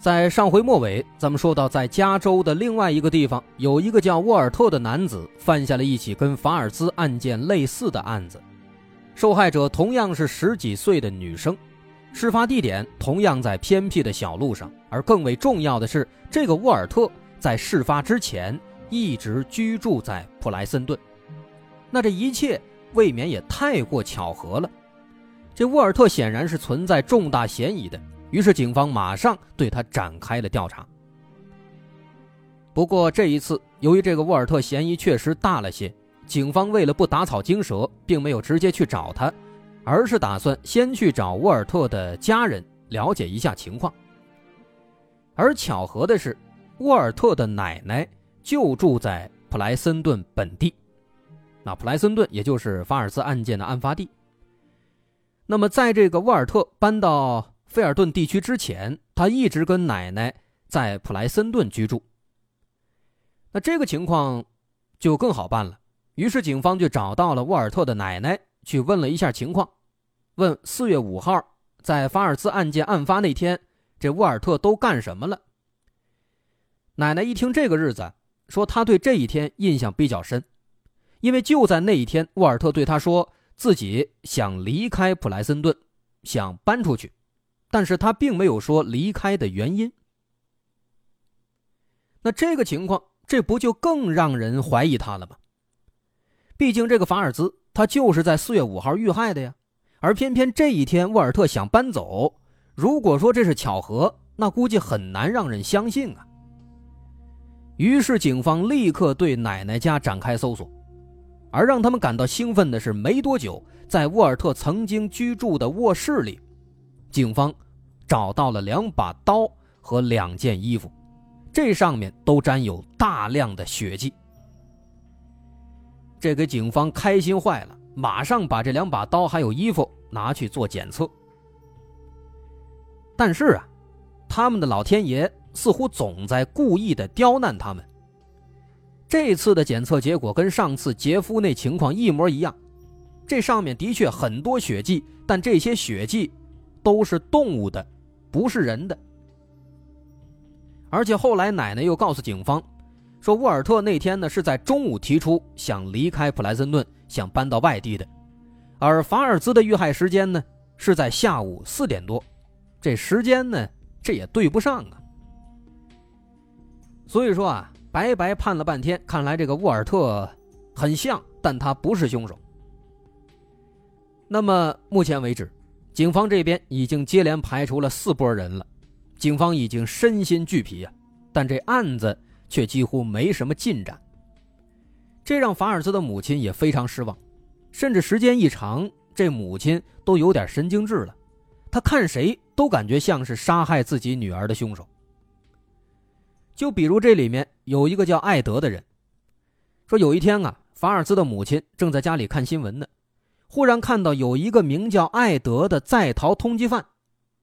在上回末尾，咱们说到，在加州的另外一个地方，有一个叫沃尔特的男子犯下了一起跟法尔兹案件类似的案子，受害者同样是十几岁的女生，事发地点同样在偏僻的小路上，而更为重要的是，这个沃尔特在事发之前一直居住在普莱森顿，那这一切未免也太过巧合了，这沃尔特显然是存在重大嫌疑的。于是，警方马上对他展开了调查。不过这一次，由于这个沃尔特嫌疑确实大了些，警方为了不打草惊蛇，并没有直接去找他，而是打算先去找沃尔特的家人了解一下情况。而巧合的是，沃尔特的奶奶就住在普莱森顿本地，那普莱森顿也就是法尔兹案件的案发地。那么，在这个沃尔特搬到。费尔顿地区之前，他一直跟奶奶在普莱森顿居住。那这个情况就更好办了。于是警方就找到了沃尔特的奶奶，去问了一下情况，问四月五号在法尔兹案件案发那天，这沃尔特都干什么了。奶奶一听这个日子，说他对这一天印象比较深，因为就在那一天，沃尔特对他说自己想离开普莱森顿，想搬出去。但是他并没有说离开的原因。那这个情况，这不就更让人怀疑他了吗？毕竟这个法尔兹他就是在四月五号遇害的呀，而偏偏这一天沃尔特想搬走。如果说这是巧合，那估计很难让人相信啊。于是警方立刻对奶奶家展开搜索，而让他们感到兴奋的是，没多久，在沃尔特曾经居住的卧室里。警方找到了两把刀和两件衣服，这上面都沾有大量的血迹。这给警方开心坏了，马上把这两把刀还有衣服拿去做检测。但是啊，他们的老天爷似乎总在故意的刁难他们。这次的检测结果跟上次杰夫那情况一模一样，这上面的确很多血迹，但这些血迹。都是动物的，不是人的。而且后来奶奶又告诉警方，说沃尔特那天呢是在中午提出想离开普莱森顿，想搬到外地的，而法尔兹的遇害时间呢是在下午四点多，这时间呢这也对不上啊。所以说啊，白白判了半天，看来这个沃尔特很像，但他不是凶手。那么目前为止。警方这边已经接连排除了四波人了，警方已经身心俱疲啊，但这案子却几乎没什么进展。这让法尔兹的母亲也非常失望，甚至时间一长，这母亲都有点神经质了，她看谁都感觉像是杀害自己女儿的凶手。就比如这里面有一个叫艾德的人，说有一天啊，法尔兹的母亲正在家里看新闻呢。忽然看到有一个名叫艾德的在逃通缉犯，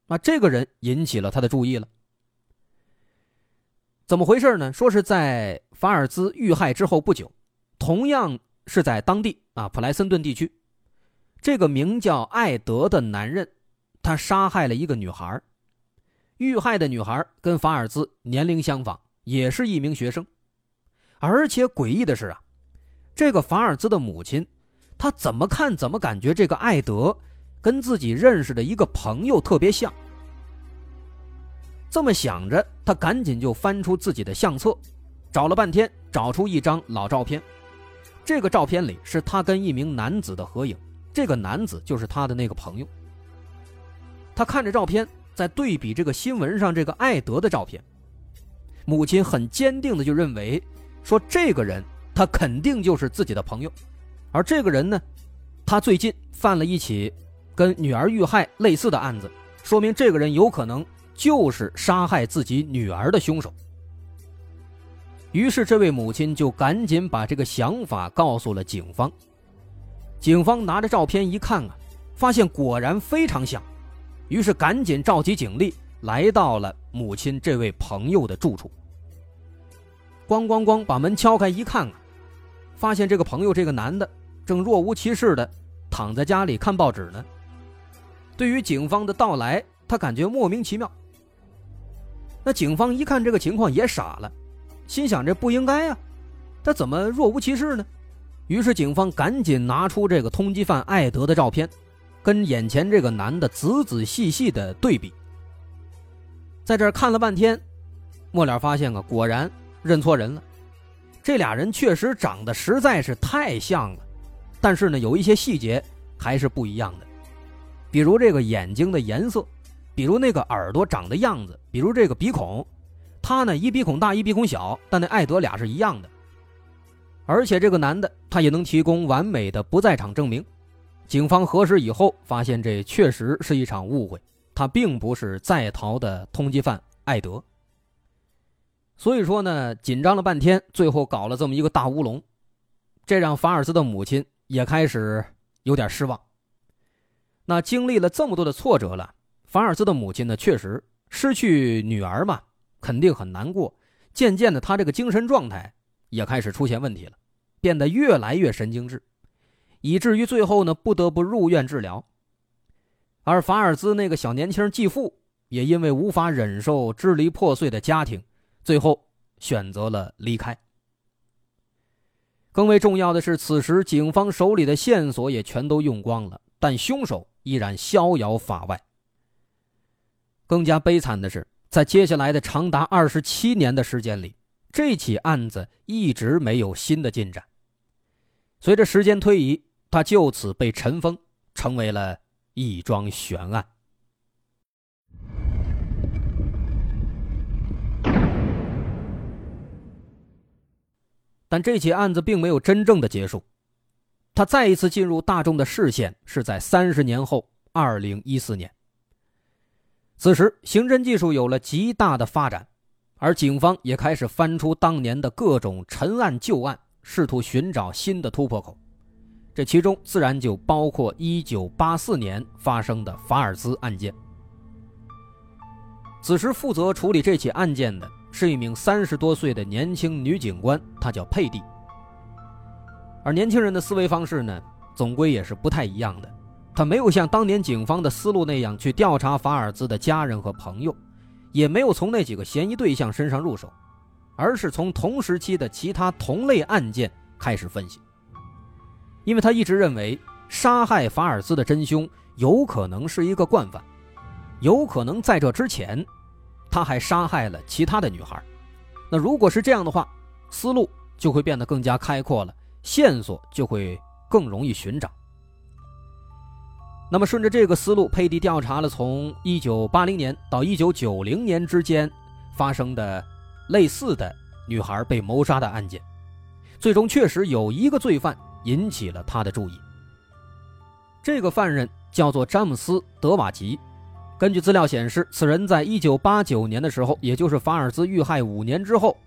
啊，这个人引起了他的注意了。怎么回事呢？说是在法尔兹遇害之后不久，同样是在当地啊普莱森顿地区，这个名叫艾德的男人，他杀害了一个女孩。遇害的女孩跟法尔兹年龄相仿，也是一名学生，而且诡异的是啊，这个法尔兹的母亲。他怎么看怎么感觉这个艾德跟自己认识的一个朋友特别像。这么想着，他赶紧就翻出自己的相册，找了半天，找出一张老照片。这个照片里是他跟一名男子的合影，这个男子就是他的那个朋友。他看着照片，在对比这个新闻上这个艾德的照片，母亲很坚定的就认为，说这个人他肯定就是自己的朋友。而这个人呢，他最近犯了一起跟女儿遇害类似的案子，说明这个人有可能就是杀害自己女儿的凶手。于是这位母亲就赶紧把这个想法告诉了警方。警方拿着照片一看啊，发现果然非常像，于是赶紧召集警力来到了母亲这位朋友的住处。咣咣咣，把门敲开一看啊，发现这个朋友这个男的正若无其事的躺在家里看报纸呢。对于警方的到来，他感觉莫名其妙。那警方一看这个情况也傻了，心想这不应该呀，他怎么若无其事呢？于是警方赶紧拿出这个通缉犯艾德的照片，跟眼前这个男的仔仔细细的对比。在这儿看了半天，末了发现啊，果然。认错人了，这俩人确实长得实在是太像了，但是呢，有一些细节还是不一样的，比如这个眼睛的颜色，比如那个耳朵长的样子，比如这个鼻孔，他呢一鼻孔大一鼻孔小，但那艾德俩是一样的，而且这个男的他也能提供完美的不在场证明，警方核实以后发现这确实是一场误会，他并不是在逃的通缉犯艾德。所以说呢，紧张了半天，最后搞了这么一个大乌龙，这让法尔兹的母亲也开始有点失望。那经历了这么多的挫折了，法尔兹的母亲呢，确实失去女儿嘛，肯定很难过。渐渐的，他这个精神状态也开始出现问题了，变得越来越神经质，以至于最后呢，不得不入院治疗。而法尔兹那个小年轻继父也因为无法忍受支离破碎的家庭。最后选择了离开。更为重要的是，此时警方手里的线索也全都用光了，但凶手依然逍遥法外。更加悲惨的是，在接下来的长达二十七年的时间里，这起案子一直没有新的进展。随着时间推移，他就此被尘封，成为了一桩悬案。但这起案子并没有真正的结束，他再一次进入大众的视线是在三十年后，二零一四年。此时，刑侦技术有了极大的发展，而警方也开始翻出当年的各种陈案旧案，试图寻找新的突破口。这其中自然就包括一九八四年发生的法尔兹案件。此时，负责处理这起案件的。是一名三十多岁的年轻女警官，她叫佩蒂。而年轻人的思维方式呢，总归也是不太一样的。他没有像当年警方的思路那样去调查法尔兹的家人和朋友，也没有从那几个嫌疑对象身上入手，而是从同时期的其他同类案件开始分析。因为他一直认为，杀害法尔兹的真凶有可能是一个惯犯，有可能在这之前。他还杀害了其他的女孩，那如果是这样的话，思路就会变得更加开阔了，线索就会更容易寻找。那么顺着这个思路，佩蒂调查了从1980年到1990年之间发生的类似的女孩被谋杀的案件，最终确实有一个罪犯引起了他的注意。这个犯人叫做詹姆斯·德瓦吉。根据资料显示，此人在一九八九年的时候，也就是法尔兹遇害五年之后，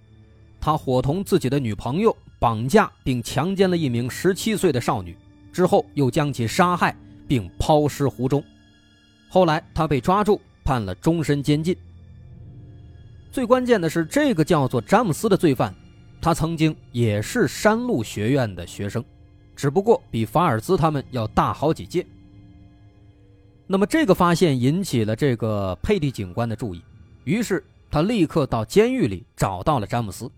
他伙同自己的女朋友绑架并强奸了一名十七岁的少女，之后又将其杀害并抛尸湖中。后来他被抓住，判了终身监禁。最关键的是，这个叫做詹姆斯的罪犯，他曾经也是山路学院的学生，只不过比法尔兹他们要大好几届。那么这个发现引起了这个佩蒂警官的注意，于是他立刻到监狱里找到了詹姆斯。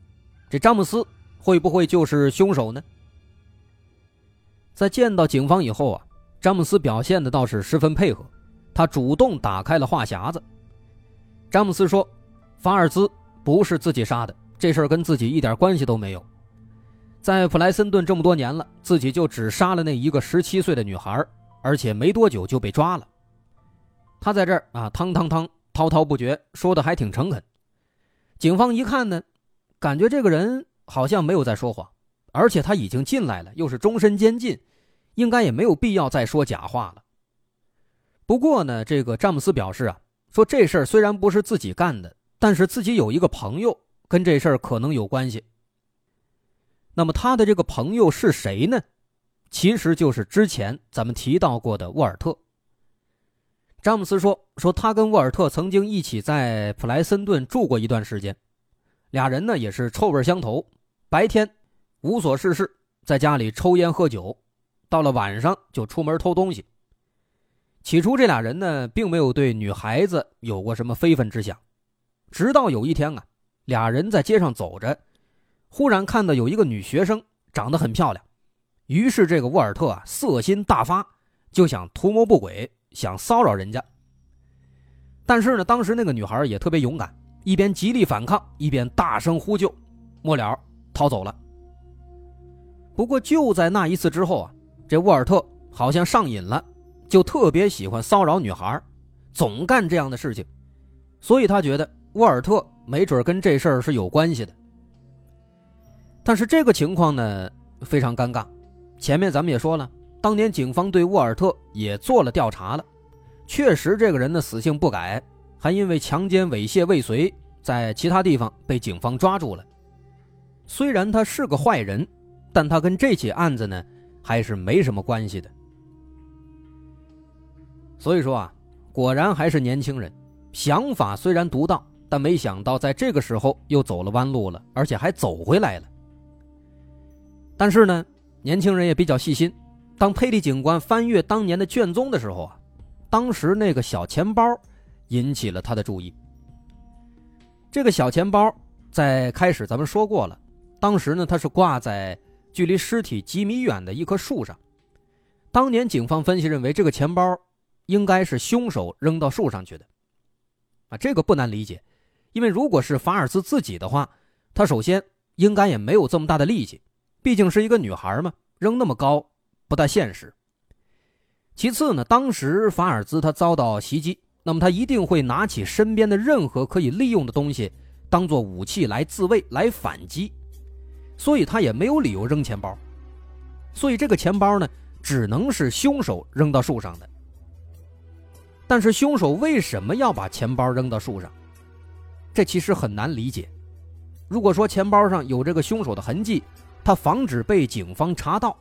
这詹姆斯会不会就是凶手呢？在见到警方以后啊，詹姆斯表现的倒是十分配合，他主动打开了话匣子。詹姆斯说：“法尔兹不是自己杀的，这事儿跟自己一点关系都没有。在普莱森顿这么多年了，自己就只杀了那一个十七岁的女孩，而且没多久就被抓了。”他在这儿啊，汤汤汤，滔滔不绝，说的还挺诚恳。警方一看呢，感觉这个人好像没有在说谎，而且他已经进来了，又是终身监禁，应该也没有必要再说假话了。不过呢，这个詹姆斯表示啊，说这事儿虽然不是自己干的，但是自己有一个朋友跟这事儿可能有关系，那么他的这个朋友是谁呢？其实就是之前咱们提到过的沃尔特。詹姆斯说：“说他跟沃尔特曾经一起在普莱森顿住过一段时间，俩人呢也是臭味相投。白天无所事事，在家里抽烟喝酒，到了晚上就出门偷东西。起初这俩人呢并没有对女孩子有过什么非分之想，直到有一天啊，俩人在街上走着，忽然看到有一个女学生长得很漂亮，于是这个沃尔特啊色心大发，就想图谋不轨。”想骚扰人家，但是呢，当时那个女孩也特别勇敢，一边极力反抗，一边大声呼救，末了逃走了。不过就在那一次之后啊，这沃尔特好像上瘾了，就特别喜欢骚扰女孩，总干这样的事情，所以他觉得沃尔特没准跟这事儿是有关系的。但是这个情况呢非常尴尬，前面咱们也说了。当年警方对沃尔特也做了调查了，确实这个人的死性不改，还因为强奸猥亵未遂，在其他地方被警方抓住了。虽然他是个坏人，但他跟这起案子呢还是没什么关系的。所以说啊，果然还是年轻人，想法虽然独到，但没想到在这个时候又走了弯路了，而且还走回来了。但是呢，年轻人也比较细心。当佩利警官翻阅当年的卷宗的时候啊，当时那个小钱包引起了他的注意。这个小钱包在开始咱们说过了，当时呢它是挂在距离尸体几米远的一棵树上。当年警方分析认为这个钱包应该是凶手扔到树上去的。啊，这个不难理解，因为如果是法尔斯自己的话，他首先应该也没有这么大的力气，毕竟是一个女孩嘛，扔那么高。不大现实。其次呢，当时法尔兹他遭到袭击，那么他一定会拿起身边的任何可以利用的东西，当做武器来自卫、来反击，所以他也没有理由扔钱包。所以这个钱包呢，只能是凶手扔到树上的。但是凶手为什么要把钱包扔到树上？这其实很难理解。如果说钱包上有这个凶手的痕迹，他防止被警方查到。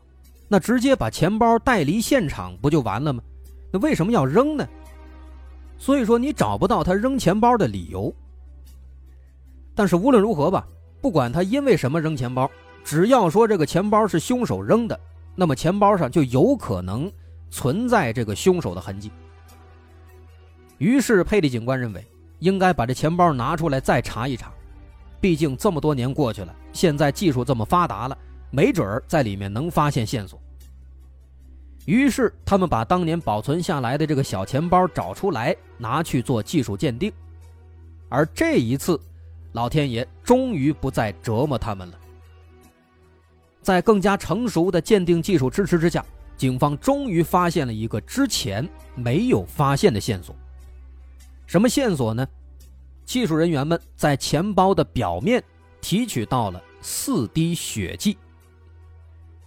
那直接把钱包带离现场不就完了吗？那为什么要扔呢？所以说你找不到他扔钱包的理由。但是无论如何吧，不管他因为什么扔钱包，只要说这个钱包是凶手扔的，那么钱包上就有可能存在这个凶手的痕迹。于是佩利警官认为，应该把这钱包拿出来再查一查，毕竟这么多年过去了，现在技术这么发达了。没准儿在里面能发现线索。于是他们把当年保存下来的这个小钱包找出来，拿去做技术鉴定。而这一次，老天爷终于不再折磨他们了。在更加成熟的鉴定技术支持之下，警方终于发现了一个之前没有发现的线索。什么线索呢？技术人员们在钱包的表面提取到了四滴血迹。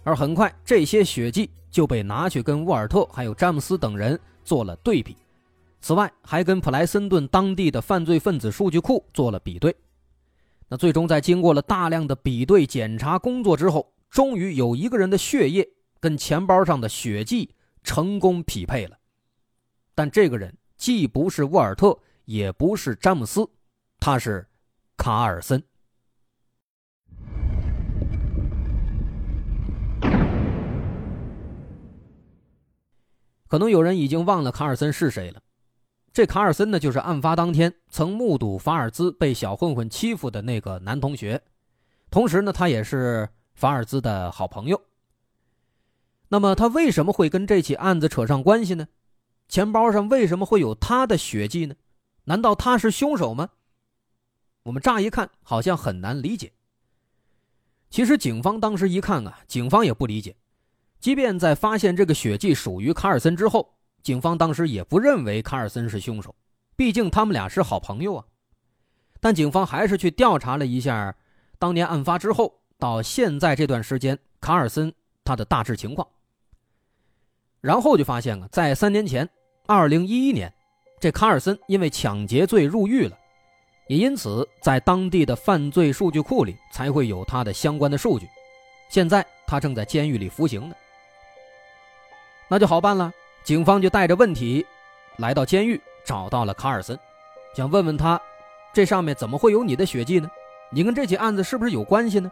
而很快，这些血迹就被拿去跟沃尔特还有詹姆斯等人做了对比，此外还跟普莱森顿当地的犯罪分子数据库做了比对。那最终在经过了大量的比对检查工作之后，终于有一个人的血液跟钱包上的血迹成功匹配了。但这个人既不是沃尔特，也不是詹姆斯，他是卡尔森。可能有人已经忘了卡尔森是谁了。这卡尔森呢，就是案发当天曾目睹法尔兹被小混混欺负的那个男同学，同时呢，他也是法尔兹的好朋友。那么他为什么会跟这起案子扯上关系呢？钱包上为什么会有他的血迹呢？难道他是凶手吗？我们乍一看好像很难理解。其实警方当时一看啊，警方也不理解。即便在发现这个血迹属于卡尔森之后，警方当时也不认为卡尔森是凶手，毕竟他们俩是好朋友啊。但警方还是去调查了一下当年案发之后到现在这段时间卡尔森他的大致情况，然后就发现啊，在三年前，二零一一年，这卡尔森因为抢劫罪入狱了，也因此在当地的犯罪数据库里才会有他的相关的数据。现在他正在监狱里服刑呢。那就好办了，警方就带着问题来到监狱，找到了卡尔森，想问问他，这上面怎么会有你的血迹呢？你跟这起案子是不是有关系呢？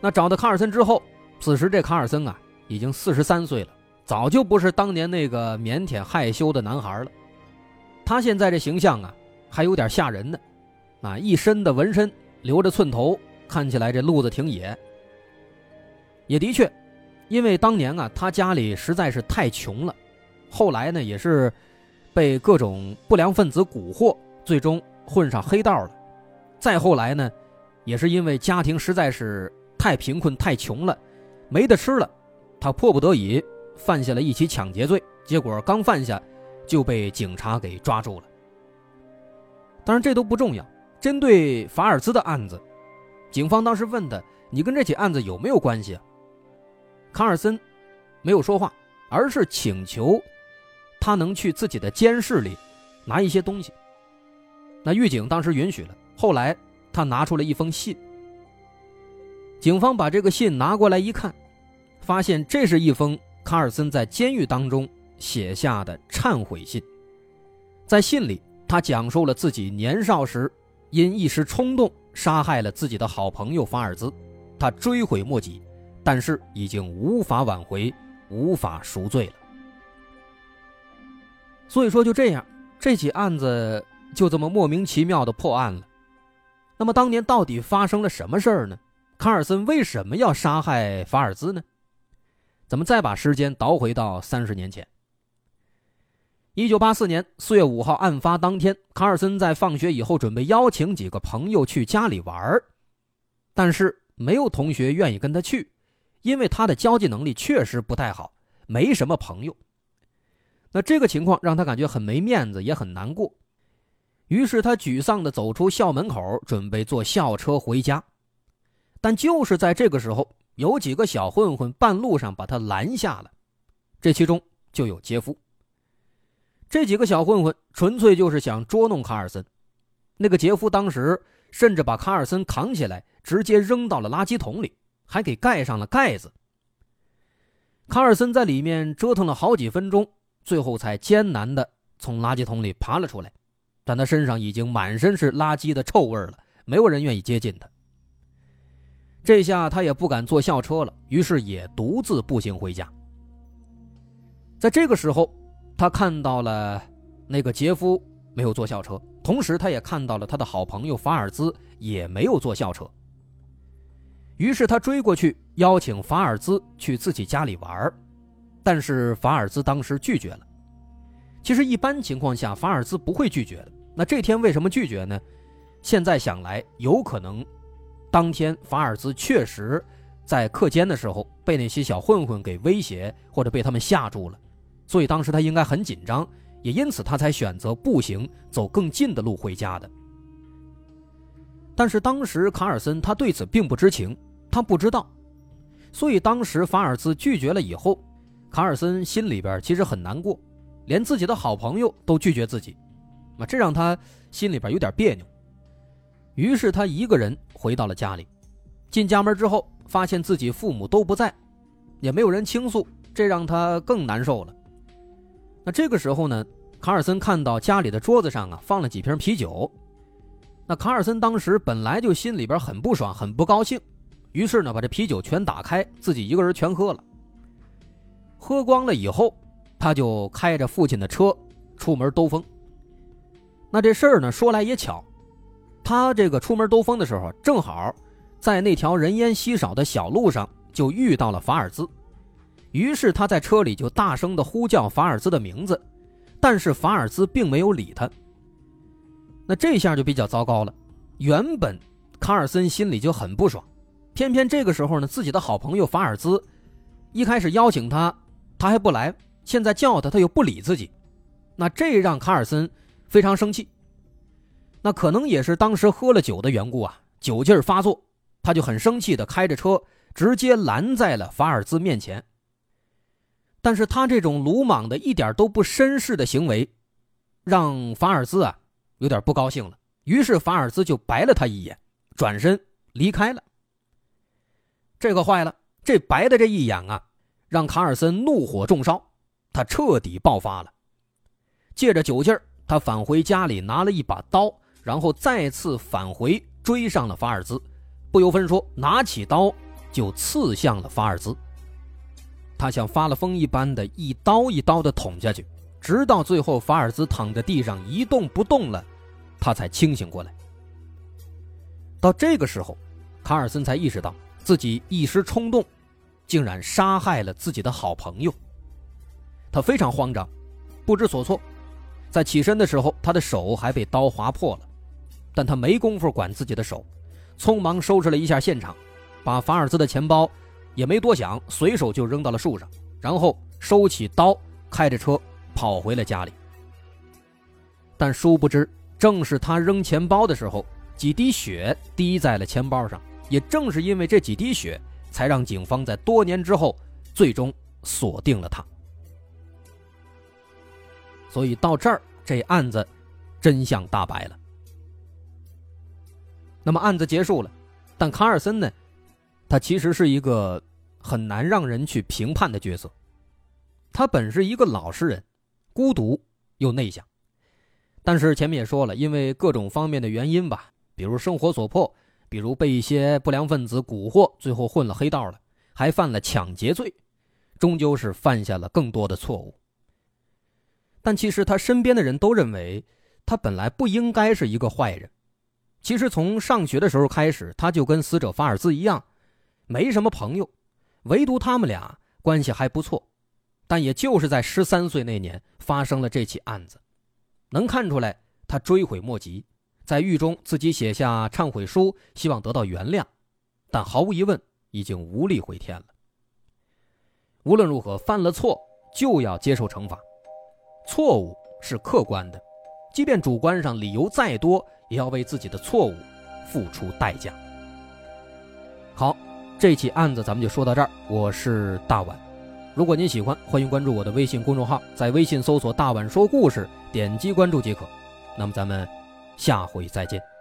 那找到卡尔森之后，此时这卡尔森啊已经四十三岁了，早就不是当年那个腼腆害羞的男孩了。他现在这形象啊，还有点吓人呢，啊，一身的纹身，留着寸头，看起来这路子挺野。也的确，因为当年啊，他家里实在是太穷了，后来呢，也是被各种不良分子蛊惑，最终混上黑道了。再后来呢，也是因为家庭实在是。太贫困太穷了，没得吃了，他迫不得已犯下了一起抢劫罪，结果刚犯下，就被警察给抓住了。当然这都不重要，针对法尔兹的案子，警方当时问他：“你跟这起案子有没有关系？”啊？”卡尔森没有说话，而是请求他能去自己的监室里拿一些东西。那狱警当时允许了，后来他拿出了一封信。警方把这个信拿过来一看，发现这是一封卡尔森在监狱当中写下的忏悔信。在信里，他讲述了自己年少时因一时冲动杀害了自己的好朋友法尔兹，他追悔莫及，但是已经无法挽回，无法赎罪了。所以说，就这样，这起案子就这么莫名其妙的破案了。那么，当年到底发生了什么事儿呢？卡尔森为什么要杀害法尔兹呢？咱们再把时间倒回到三十年前。一九八四年四月五号，案发当天，卡尔森在放学以后准备邀请几个朋友去家里玩但是没有同学愿意跟他去，因为他的交际能力确实不太好，没什么朋友。那这个情况让他感觉很没面子，也很难过。于是他沮丧地走出校门口，准备坐校车回家。但就是在这个时候，有几个小混混半路上把他拦下了，这其中就有杰夫。这几个小混混纯粹就是想捉弄卡尔森。那个杰夫当时甚至把卡尔森扛起来，直接扔到了垃圾桶里，还给盖上了盖子。卡尔森在里面折腾了好几分钟，最后才艰难地从垃圾桶里爬了出来，但他身上已经满身是垃圾的臭味了，没有人愿意接近他。这下他也不敢坐校车了，于是也独自步行回家。在这个时候，他看到了那个杰夫没有坐校车，同时他也看到了他的好朋友法尔兹也没有坐校车。于是他追过去邀请法尔兹去自己家里玩，但是法尔兹当时拒绝了。其实一般情况下，法尔兹不会拒绝的。那这天为什么拒绝呢？现在想来，有可能。当天，法尔兹确实在课间的时候被那些小混混给威胁，或者被他们吓住了，所以当时他应该很紧张，也因此他才选择步行走更近的路回家的。但是当时卡尔森他对此并不知情，他不知道，所以当时法尔兹拒绝了以后，卡尔森心里边其实很难过，连自己的好朋友都拒绝自己，那这让他心里边有点别扭。于是他一个人回到了家里，进家门之后，发现自己父母都不在，也没有人倾诉，这让他更难受了。那这个时候呢，卡尔森看到家里的桌子上啊放了几瓶啤酒，那卡尔森当时本来就心里边很不爽，很不高兴，于是呢把这啤酒全打开，自己一个人全喝了。喝光了以后，他就开着父亲的车出门兜风。那这事儿呢说来也巧。他这个出门兜风的时候，正好在那条人烟稀少的小路上就遇到了法尔兹，于是他在车里就大声的呼叫法尔兹的名字，但是法尔兹并没有理他。那这下就比较糟糕了。原本卡尔森心里就很不爽，偏偏这个时候呢，自己的好朋友法尔兹一开始邀请他，他还不来，现在叫他，他又不理自己，那这让卡尔森非常生气。那可能也是当时喝了酒的缘故啊，酒劲儿发作，他就很生气的开着车直接拦在了法尔兹面前。但是他这种鲁莽的一点都不绅士的行为，让法尔兹啊有点不高兴了。于是法尔兹就白了他一眼，转身离开了。这可坏了，这白的这一眼啊，让卡尔森怒火中烧，他彻底爆发了。借着酒劲儿，他返回家里拿了一把刀，然后再次返回追上了法尔兹，不由分说，拿起刀就刺向了法尔兹。他像发了疯一般的一刀一刀的捅下去，直到最后法尔兹躺在地上一动不动了，他才清醒过来。到这个时候，卡尔森才意识到自己一时冲动，竟然杀害了自己的好朋友。他非常慌张，不知所措。在起身的时候，他的手还被刀划破了，但他没工夫管自己的手，匆忙收拾了一下现场，把法尔兹的钱包也没多想，随手就扔到了树上，然后收起刀，开着车跑回了家里。但殊不知，正是他扔钱包的时候，几滴血滴在了钱包上，也正是因为这几滴血，才让警方在多年之后最终锁定了他。所以到这儿，这案子真相大白了。那么案子结束了，但卡尔森呢？他其实是一个很难让人去评判的角色。他本是一个老实人，孤独又内向。但是前面也说了，因为各种方面的原因吧，比如生活所迫，比如被一些不良分子蛊惑，最后混了黑道了，还犯了抢劫罪，终究是犯下了更多的错误。但其实他身边的人都认为，他本来不应该是一个坏人。其实从上学的时候开始，他就跟死者法尔兹一样，没什么朋友，唯独他们俩关系还不错。但也就是在十三岁那年发生了这起案子，能看出来他追悔莫及，在狱中自己写下忏悔书，希望得到原谅，但毫无疑问已经无力回天了。无论如何，犯了错就要接受惩罚。错误是客观的，即便主观上理由再多，也要为自己的错误付出代价。好，这起案子咱们就说到这儿。我是大碗，如果您喜欢，欢迎关注我的微信公众号，在微信搜索“大碗说故事”，点击关注即可。那么咱们下回再见。